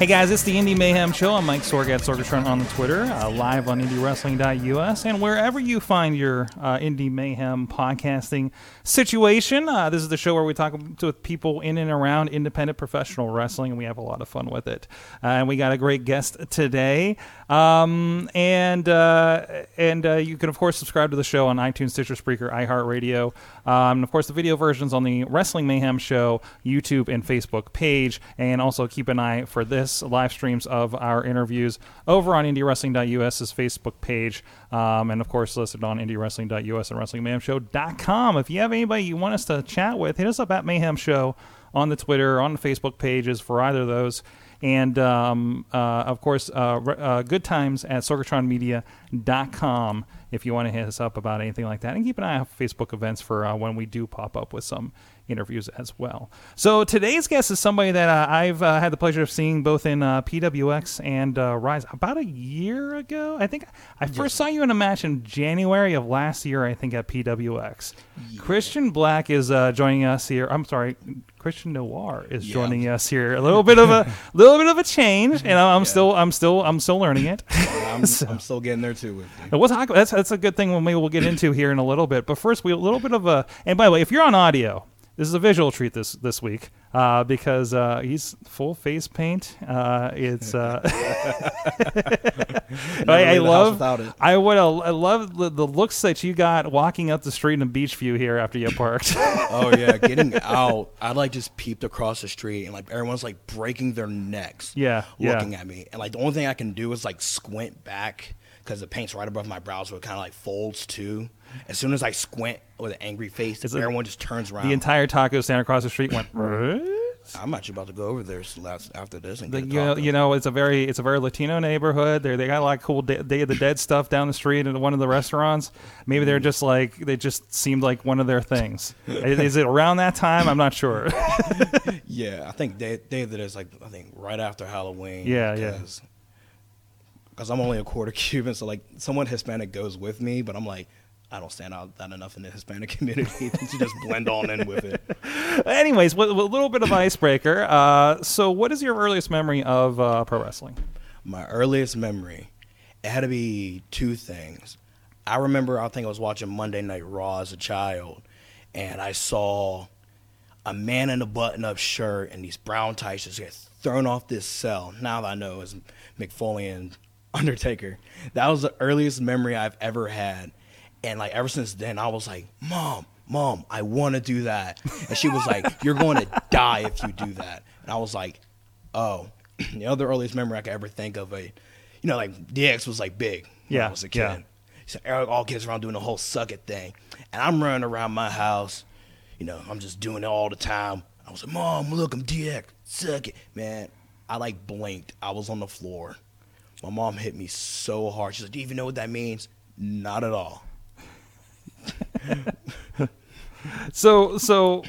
Hey guys, it's the Indy Mayhem Show. I'm Mike Sorg at Sorgatron on the Twitter, uh, live on IndieWrestling.us, and wherever you find your uh, Indie Mayhem podcasting situation. Uh, this is the show where we talk to people in and around independent professional wrestling, and we have a lot of fun with it. Uh, and we got a great guest today. Um, and uh, and uh, you can of course subscribe to the show on iTunes, Stitcher, Spreaker, iHeartRadio, um, and of course the video versions on the Wrestling Mayhem Show YouTube and Facebook page, and also keep an eye for this live streams of our interviews over on IndieWrestling.us's Facebook page, um, and of course listed on IndieWrestling.us and WrestlingMayhemShow.com. If you have anybody you want us to chat with, hit us up at Mayhem Show on the Twitter, on the Facebook pages for either of those and um, uh, of course, uh, uh, good times at sorgatronmedia.com if you want to hit us up about anything like that. And keep an eye for Facebook events for uh, when we do pop up with some interviews as well. So today's guest is somebody that uh, I've uh, had the pleasure of seeing both in uh, PWX and uh, Ryse about a year ago. I think I first saw you in a match in January of last year. I think at PWX. Christian Black is uh, joining us here. I'm sorry, Christian Noir is Yeah. joining us here. A little bit of a little bit of a change. and I'm still I'm still I'm still learning it. I'm, I'm still getting there too with you. And We'll talk. That's that's a good thing. When maybe we'll get into here in a little bit. But first, we a little bit of a. And by the way, if you're on audio, this is a visual treat this this week uh, because uh, he's full face paint. Uh, it's. Uh, I, I leave the house love. it. I would. I love the, the looks that you got walking up the street in beach view here after you parked. Oh yeah, getting out. I like just peeped across the street and like everyone's like breaking their necks. Yeah, yeah. looking at me, and like the only thing I can do is like squint back because the paint's right above my brow, so it kind of like folds too. As soon as I squint with an angry face, It's everyone just turns around. the entire taco stand across the street went. I'm actually about to go over there s- last after this and get you, know, you know, it's a very it's a very Latino neighborhood. They they got a lot of cool Day, Day of the Dead stuff down the street at one of the restaurants. Maybe they're mm. just like they just seemed like one of their things. Is it around that time? I'm not sure. Yeah, I think Day, Day of the Dead is like I think right after Halloween. Yeah, yeah. Because I'm only a quarter Cuban, so like someone Hispanic goes with me, but I'm like I don't stand out that enough in the Hispanic community to just blend on in with it. Anyways, with, with a little bit of icebreaker. Uh, so, what is your earliest memory of uh, pro wrestling? My earliest memory, it had to be two things. I remember I think I was watching Monday Night Raw as a child, and I saw a man in a button-up shirt and these brown tights just get thrown off this cell. Now that I know it's Mick Foley and Undertaker. That was the earliest memory I've ever had, and like ever since then, I was like, "Mom, mom, I want to do that," and she was like, "You're going to die if you do that," and I was like, "Oh." the other earliest memory I could ever think of, a, you know, like DX was like big when Yeah, I was a kid. yeah. So Eric all kids around doing the whole suck it thing, and I'm running around my house, you know, I'm just doing it all the time. I was like, "Mom, look, I'm DX, suck it, man." I like blinked. I was on the floor. My mom hit me so hard. She's like, "Do you even know what that means?" Not at all. So, so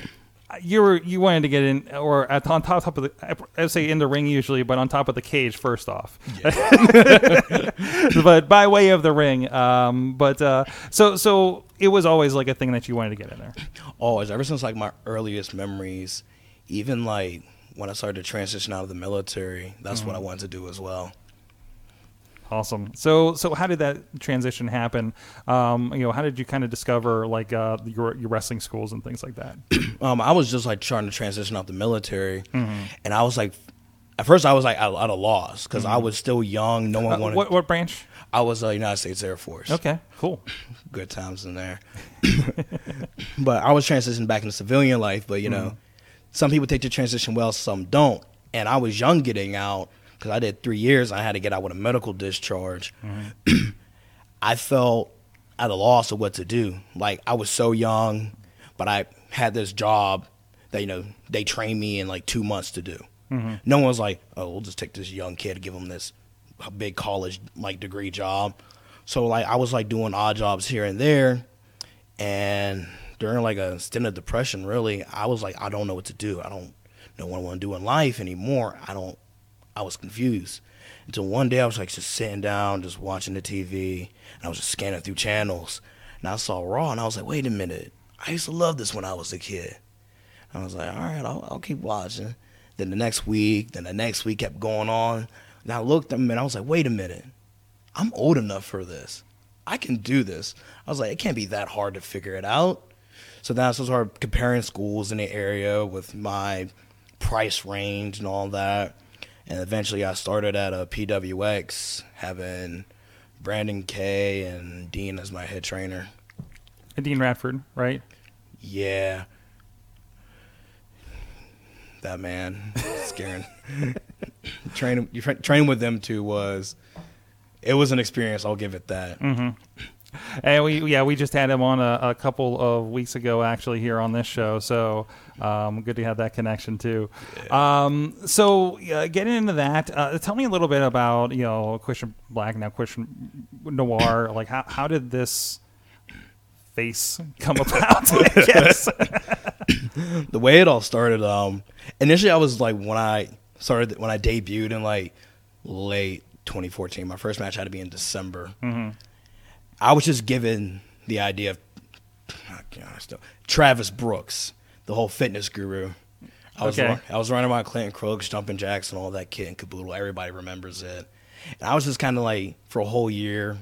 you were you wanted to get in, or at on top top of the, I would say in the ring usually, but on top of the cage first off. but by way of the ring. Um, but uh, so so it was always like a thing that you wanted to get in there. always ever since like my earliest memories even like when i started to transition out of the military that's what i wanted to do as well Awesome. So so how did that transition happen? Um, you know, how did you kind of discover like uh, your your wrestling schools and things like that? um, i was just like trying to transition out the military and i was like at first i was like out, at a loss because i was still young no one Uh, wanted what what branch? i was uh, united states air force Okay, cool. good times in there but i was transitioning back into civilian life but you know some people take the transition well some don't and i was young getting out because i did three years and i had to get out with a medical discharge mm-hmm. i felt at a loss of what to do like i was so young but i had this job that you know they trained me in like two months to do mm-hmm. No one was like, "Oh, we'll just take this young kid, give him this big college like degree job." So like I was like doing odd jobs here and there, and during like a stint of depression, really, I was like, I don't know what to do. I don't know what I want to do in life anymore. I don't. I was confused until one day I was like just sitting down, just watching the TV, and I was just scanning through channels, and I saw Raw, and I was like, wait a minute, I used to love this when I was a kid. And I was like, all right, I'll, I'll keep watching. Then the next week, then the next week kept going on. And I looked at him and I was like, wait a minute, I'm old enough for this. I can do this. I was like, it can't be that hard to figure it out. So then I started comparing schools in the area with my price range and all that. And eventually I started at uh, a PWX having Brandon K and Dean as my head trainer. Dean Radford, right? Yeah. That man, scaring. training, training with them two was, it was an experience. I'll give it that. Mm-hmm. And we, yeah, we just had him on a, a couple of weeks ago, actually, here on this show. So um, good to have that connection too. Um, so uh, getting into that, uh, tell me a little bit about you know Christian Black now Christian Noir. Like how how did this face come about? Guess. the way it all started, um, initially I was like when I started when I debuted in like late 2014. My first match had to be in December. I was just given the idea of oh, can't- Travis Brooks, the whole fitness guru. I was Okay. run- I was running around Clinton Crooks, jumping jacks, and all that kit and caboodle. Everybody remembers it. And I was just kind of like for a whole year,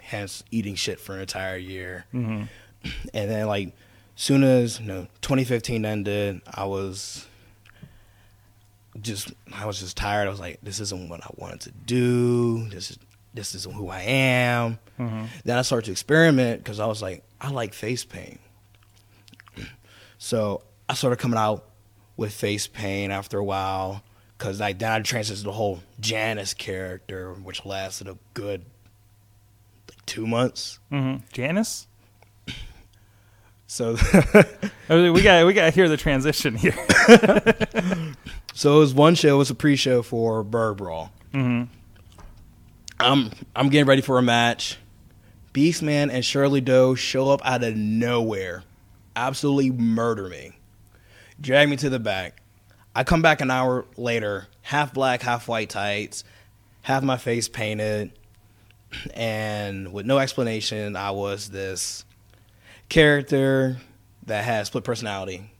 hence eating shit for an entire year. Mm-hmm. And then like soon as you know 2015 ended, I was just I was just tired. I was like, this isn't what I wanted to do. This is this isn't who I am. Then I started to experiment because I was like, I like face paint. So I started coming out with face paint after a while because like then I transitioned to the whole Janice character, which lasted a good like two months. hmm Janice. So Oh, We got we got to hear the transition here. So it was one show. It was a pre-show for Bird Brawl. Mhm. I'm I'm getting ready for a match. Beastman and Shirley Doe show up out of nowhere, absolutely murder me, drag me to the back. I come back an hour later, half black, half white tights, have my face painted, and with no explanation, I was this character that had split personality.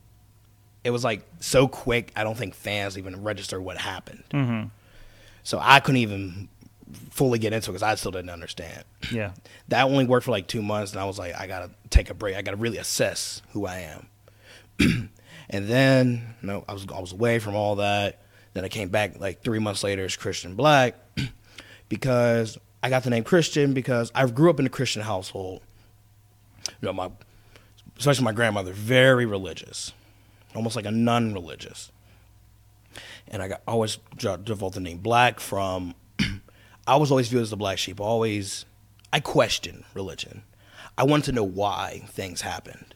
It was like so quick, I don't think fans even registered what happened. hmm So I couldn't even fully get into it because I still didn't understand. Yeah. That only worked for like two months, and I was like, I gotta take a break. I gotta really assess who I am. and then, you know, I was I was away from all that. Then I came back like three months later as Christian Black because I got the name Christian because I grew up in a Christian household. You know, my especially my grandmother, very religious, almost like a nun-religious. And I got always developed the name Black from. I was always viewed as the black sheep. Always, I questioned religion. I wanted to know why things happened.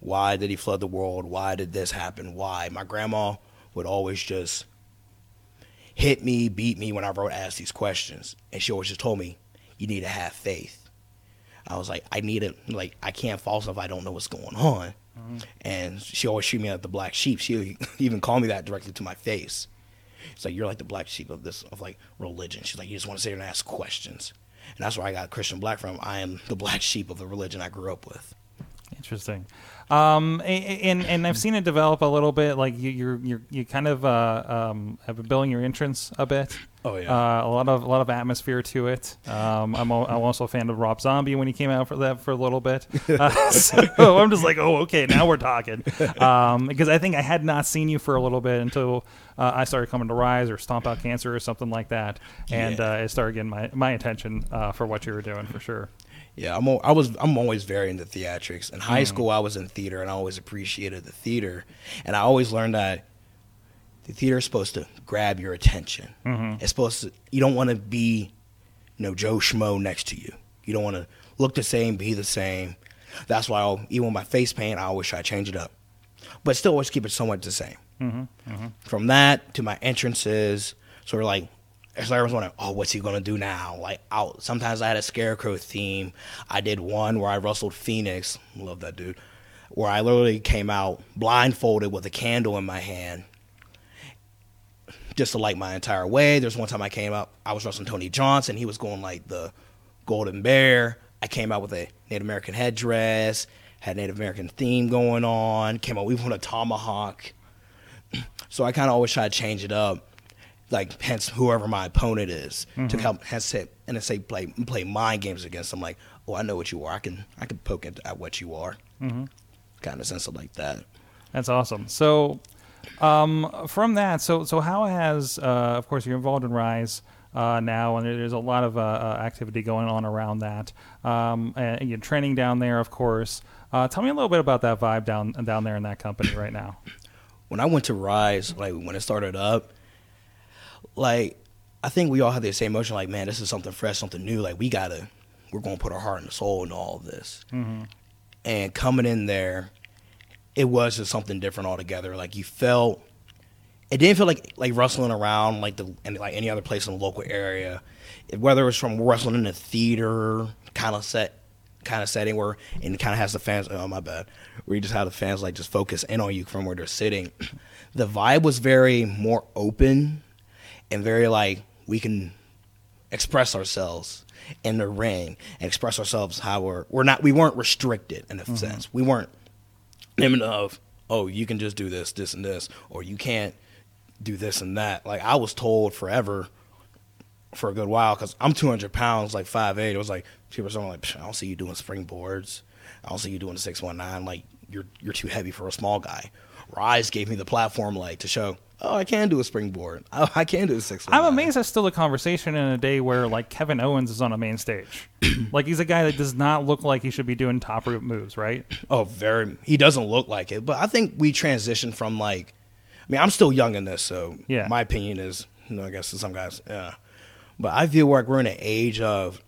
Why did he flood the world? Why did this happen? Why? My grandma would always just hit me, beat me whenever I would ask these questions. And she always just told me, you need to have faith. I was like, I need it. Like, I can't fall if I don't know what's going on. Mm-hmm. And she always treated me like the black sheep. She even called me that directly to my face. It's like, you're like the black sheep of this, of like religion. She's like, you just want to sit here and ask questions. And that's where I got Christian Black from. I am the black sheep of the religion I grew up with. Interesting. Um, and and I've seen it develop a little bit. Like you, you're you're you kind of uh, um, have been building your entrance a bit. Oh, yeah. Uh, a lot of a lot of atmosphere to it. Um, I'm al- I'm also a fan of Rob Zombie when he came out for that for a little bit. Uh, so I'm just like, oh, okay, now we're talking. Um, because I think I had not seen you for a little bit until uh, I started coming to Ryse or Stomp Out Cancer or something like that, and Yeah. uh, it started getting my my attention uh, for what you were doing for sure. Yeah, I'm. I was. I'm always very into theatrics. In high mm. school, I was in theater, and I always appreciated the theater. And I always learned that the theater is supposed to grab your attention. Mm-hmm. It's supposed to. You don't want to be, you know, Joe Schmo next to you. You don't want to look the same, be the same. That's why, I'll, even with my face paint, I always try to change it up, but still always keep it somewhat the same. Mm-hmm, mm-hmm. From that to my entrances, sort of like, so everyone's wondering, oh, what's he gonna do now? Like, out. Sometimes I had a scarecrow theme. I did one where I wrestled Phoenix. Love that dude. Where I literally came out blindfolded with a candle in my hand, just to light my entire way. There's one time I came out, I was wrestling Tony Johnson. He was going like the Golden Bear. I came out with a Native American headdress, had Native American theme going on. Came out even with a tomahawk. So I kind of always try to change it up, like hence whoever my opponent is to help hence say and say play play mind games against them. Like, oh, I know what you are. I can I can poke at, at what you are. Mm-hmm. Kind of sense of like that. That's awesome. So, um, from that, so so how has, uh, of course, you're involved in Ryse uh, now, and there's a lot of uh, uh, activity going on around that. Um, and you're training down there, of course. Uh, tell me a little bit about that vibe down down there in that company right now. when I went to Ryse, like when it started up, like I think we all had the same emotion. Like, man, this is something fresh, something new. Like, we gotta, we're gonna put our heart and soul into all of this. Mm-hmm. And coming in there, it was just something different altogether. Like, you felt, it didn't feel like like wrestling around like the and like any other place in the local area. Whether it was from wrestling in a theater kind of set, kind of setting where and it kind of has the fans. Oh my bad. Where you just have the fans like just focus in on you from where they're sitting. The vibe was very more open and very like we can express ourselves in the ring and express ourselves how we're we're not we weren't restricted in a mm-hmm. sense. We weren't limited of oh you can just do this this and this or you can't do this and that. Like I was told forever for a good while because I'm 200 pounds, like 5'8". It was like people were like, "Psh, I don't see you doing springboards. I don't see you doing the 619. Like you're you're too heavy for a small guy. Ryse gave me the platform like to show, oh, I can do a springboard. Oh, I can do a six. I'm amazed that's still a conversation in a day where like Kevin Owens is on a main stage. like he's a guy that does not look like he should be doing top root moves, right? Oh, very. He doesn't look like it, but I think we transitioned from like. I mean, I'm still young in this, so Yeah. my opinion is, you know, I guess to some guys, yeah. But I feel like we're in an age of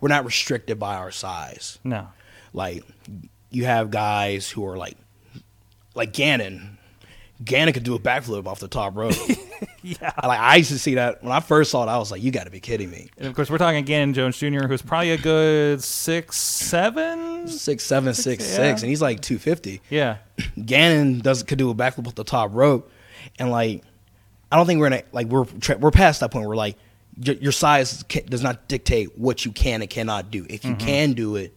we're not restricted by our size. No. Like you have guys who are like like Gannon. Gannon could do a backflip off the top rope. Yeah. Like I used to see that when I first saw it. I was like, "You got to be kidding me!" And of course, we're talking Gannon Jones Jr., who's probably a good six, seven. Six seven six yeah. six, and he's like two fifty. Yeah. Gannon does could do a backflip off the top rope, and like I don't think we're in a, like we're we're past that point. Where like your, your size ca does not dictate what you can and cannot do. If you can do it,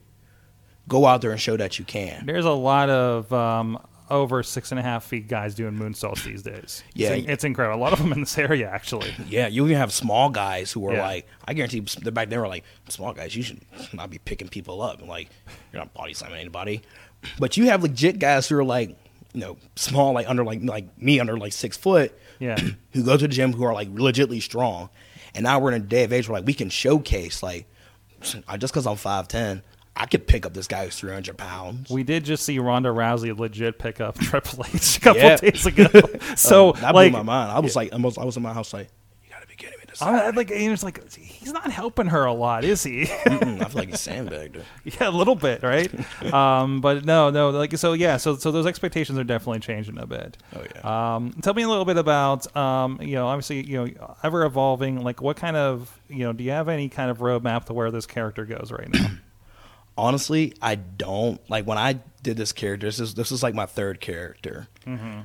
go out there and show that you can. There's a lot of um, over six and a half feet guys doing moonsaults these days. Yeah. It's, it's incredible. A lot of them in this area, actually. Yeah, you even have small guys who are Yeah. like, I guarantee the back then were like, small guys, you should not be picking people up. And like, you're not body slamming anybody. But you have legit guys who are like, you know, small, like under like like me under like six foot, Yeah. who go to the gym who are like legitly strong. And now we're in a day of age where like we can showcase like, just because I'm five ten, I could pick up this guy who's three hundred pounds. We did just see Ronda Rousey legit pick up Triple H a couple Yeah. days ago. So, Uh, that like, blew my mind. I was like, I was, I was in my house like, you gotta be kidding me. This I, like, and it's like he's not helping her a lot, is he? I feel like he's sandbagged her. yeah, a little bit, right? um, but no, no, like so, yeah. So, so those expectations are definitely changing a bit. Oh yeah. Um, tell me a little bit about, um, you know, obviously, you know, ever evolving. Like, what kind of, you know, do you have any kind of roadmap to where this character goes right now? Honestly, I don't like when I did this character. This is this is like my third character. Mm-hmm.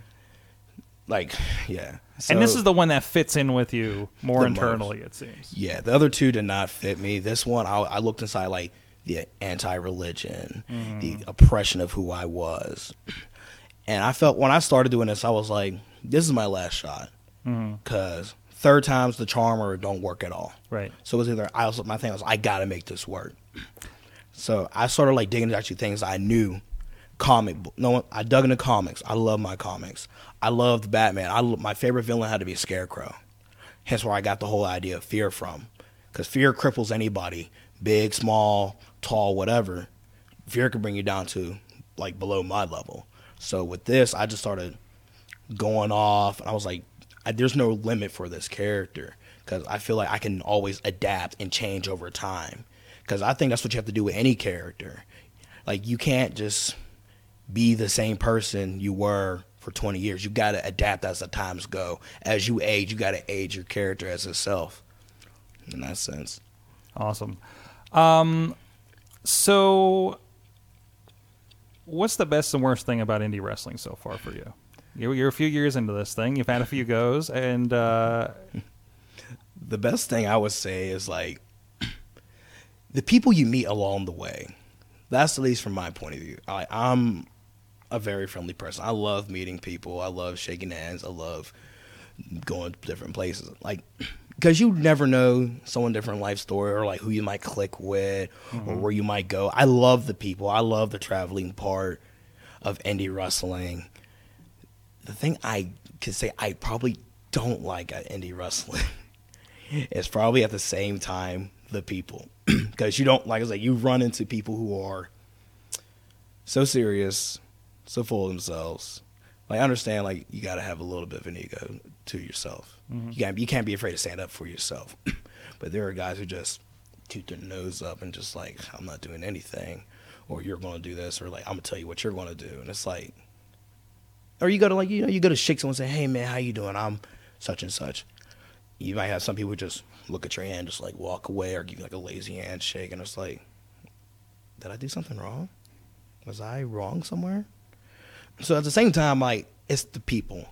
Like, yeah. and this is the one that fits in with you more internally, it seems. yeah. The other two did not fit me. This one, I, I looked inside like the anti-religion, mm-hmm. the oppression of who I was, and I felt when I started doing this, I was like, this is my last shot mm-hmm. because third time's the charm or don't work at all. Right. So it was either I also my thing was I gotta make this work. So I started like digging into actually things I knew, comic. book- No, I dug into comics. I love my comics. I loved Batman. I my favorite villain had to be Scarecrow. Hence where I got the whole idea of fear from, because fear cripples anybody, big, small, tall, whatever. Fear can bring you down to like below my level. So with this, I just started going off, and I was like, I, "There's no limit for this character." Because I feel like I can always adapt and change over time. Because I think that's what you have to do with any character. Like you can't just be the same person you were for 20 years. You got to adapt as the times go. As you age, you got to age your character as itself. In that sense. Awesome. Um, so, what's the best and worst thing about indie wrestling so far for you? You're, you're a few years into this thing. You've had a few goes, and uh, The best thing I would say is like the people you meet along the way. That's at least from my point of view. I, I'm a very friendly person. I love meeting people. I love shaking hands. I love going to different places. Like, because you never know someone different life story or like who you might click with or mm-hmm. where you might go. I love the people. I love the traveling part of indie wrestling. The thing I could say I probably don't like at indie wrestling is probably at the same time the people because you don't like I said you run into people who are so serious, so full of themselves. Like I understand, like you got to have a little bit of an ego to yourself. Mm-hmm. You can't you can't be afraid to stand up for yourself. but there are guys who just toot their nose up and just like I'm not doing anything, or you're going to do this, or like I'm gonna tell you what you're going to do, and it's like, or you go to like you know you go to shake someone and say, hey man, how you doing? I'm such and such. You might have some people who just look at your hand, just like walk away, or give you like a lazy handshake, and it's like, did I do something wrong? Was I wrong somewhere? So at the same time, like it's the people.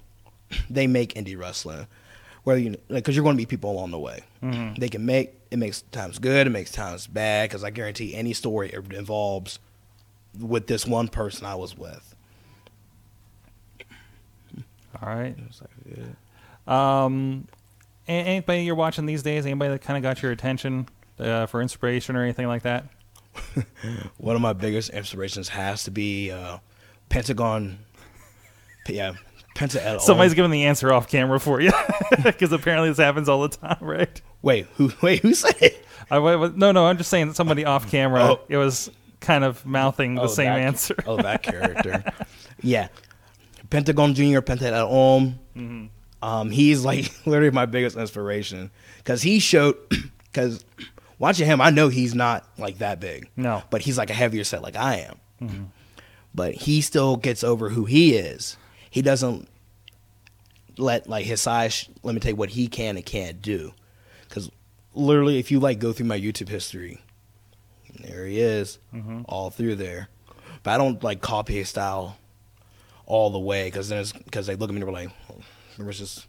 They make indie wrestling. Whether you like, because you're going to meet people along the way. They can make it makes times good, it makes times bad. Because I guarantee any story it involves with this one person I was with. all right. It's like, yeah. Um, anybody you're watching these days? Anybody that kind of got your attention uh, for inspiration or anything like that? One of my biggest inspirations has to be uh, Pentagon. Yeah, Penta et. Somebody's giving the answer off camera for you because apparently this happens all the time, right? Wait, who? Wait, who said it? I, wait, no, no, I'm just saying that somebody off camera. Oh. It was kind of mouthing the Oh, same that- answer. Oh, that character. yeah, Pentagon Junior, Penta et al. Mm-hmm. Um, he's like literally my biggest inspiration because he showed. Because watching him, I know he's not like that big. No. but he's like a heavier set like I am. But he still gets over who he is. He doesn't let like his size limitate what he can and can't do. Because literally, if you like go through my YouTube history, there he is, all through there. But I don't like copy his style all the way because then because they look at me and they're like, "Remember, this is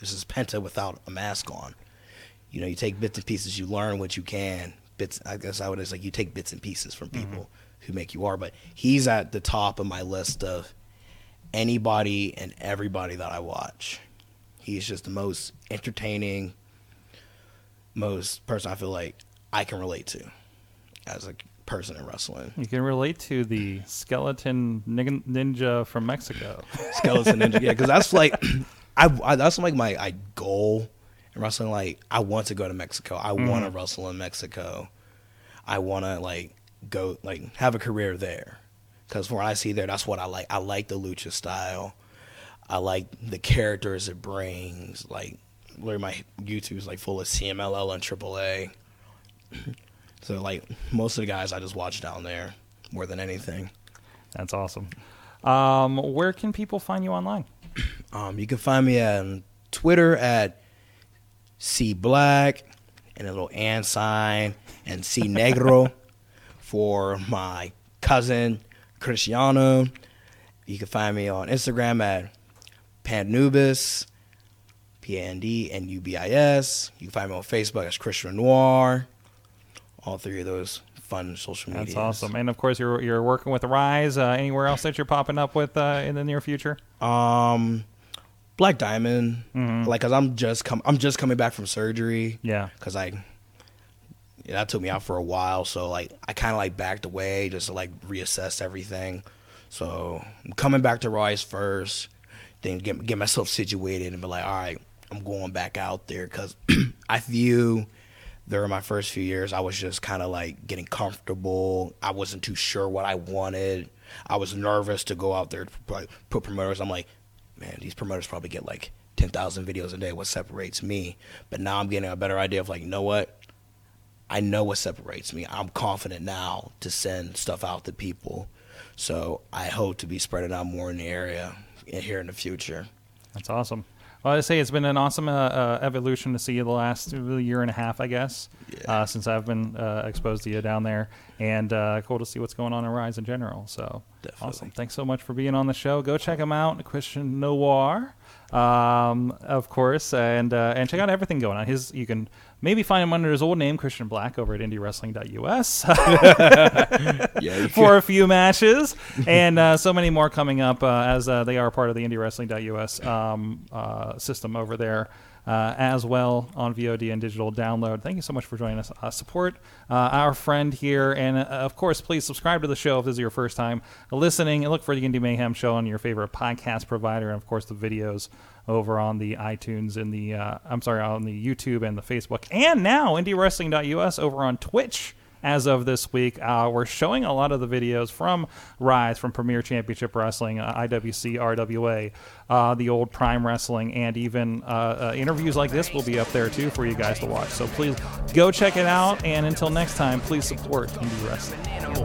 this is Penta without a mask on." You know, you take bits and pieces, you learn what you can. Bits, I guess I would say, like you take bits and pieces from mm-hmm. people who make you are. But he's at the top of my list of anybody and everybody that I watch. He's just the most entertaining, most person I feel like I can relate to as a person in wrestling. You can relate to the skeleton ninja from Mexico. Skeleton Ninja, yeah, because that's like, I, I that's like my I goal in wrestling. Like, I want to go to Mexico. I want to wrestle in Mexico. I want to like go like have a career there. Because when I see there, that's what I like. I like the lucha style. I like the characters it brings. Like, literally, my YouTube is like full of CMLL and AAA. so like most of the guys I just watch down there more than anything. That's awesome. Um, where can people find you online? Um, you can find me on Twitter at C Black and a little and sign and C Negro for my cousin Cristiano. You can find me on Instagram at Pandubis, P A N D N U B I S. You can find me on Facebook as Christian Noir. All three of those fun social media. That's awesome. And of course, you're you're working with Ryse. Uh, anywhere else that you're popping up with uh, in the near future? Um, Black Diamond, like, cause I'm just com- I'm just coming back from surgery. Yeah. Cause I, yeah, that took me out for a while. So like, I kind of like backed away just to like reassess everything. So I'm coming back to Ryse first, then get get myself situated and be like, all right, I'm going back out there because I view during my first few years, I was just kind of like getting comfortable. I wasn't too sure what I wanted. I was nervous to go out there to put- promoters. I'm like, man, these promoters probably get like 10,000 videos a day. What separates me? But now I'm getting a better idea of like, you know what? I know what separates me. I'm confident now to send stuff out to people. So I hope to be spreading out more in the area here in the future. That's awesome. Well, I say it's been an awesome uh, uh, evolution to see you the last year and a half, I guess, uh, since I've been uh, exposed to you down there, and uh, cool to see what's going on in Ryse in general. So Definitely. awesome! Thanks so much for being on the show. Go check him out, Christian Noir, um, of course, and uh, and check out everything going on. His you can maybe find him under his old name, Christian Black, over at IndieWrestling.us. For a few matches, and uh, so many more coming up uh, as uh, they are part of the IndieWrestling.us um, uh, system over there. Uh, as well on VOD and digital download. Thank you so much for joining us. Uh, support uh, our friend here, and uh, of course, please subscribe to the show if this is your first time listening. And look for the Indy Mayhem show on your favorite podcast provider, and of course, the videos over on the iTunes and the uh, I'm sorry on the YouTube and the Facebook, and now IndieWrestling.us over on Twitch as of this week. Uh, we're showing a lot of the videos from Ryse, from Premier Championship Wrestling, uh, IWC, RWA, uh, the old Prime Wrestling, and even uh, uh, interviews like this will be up there too for you guys to watch. So please go check it out. And until next time, please support Indie Wrestling. animal.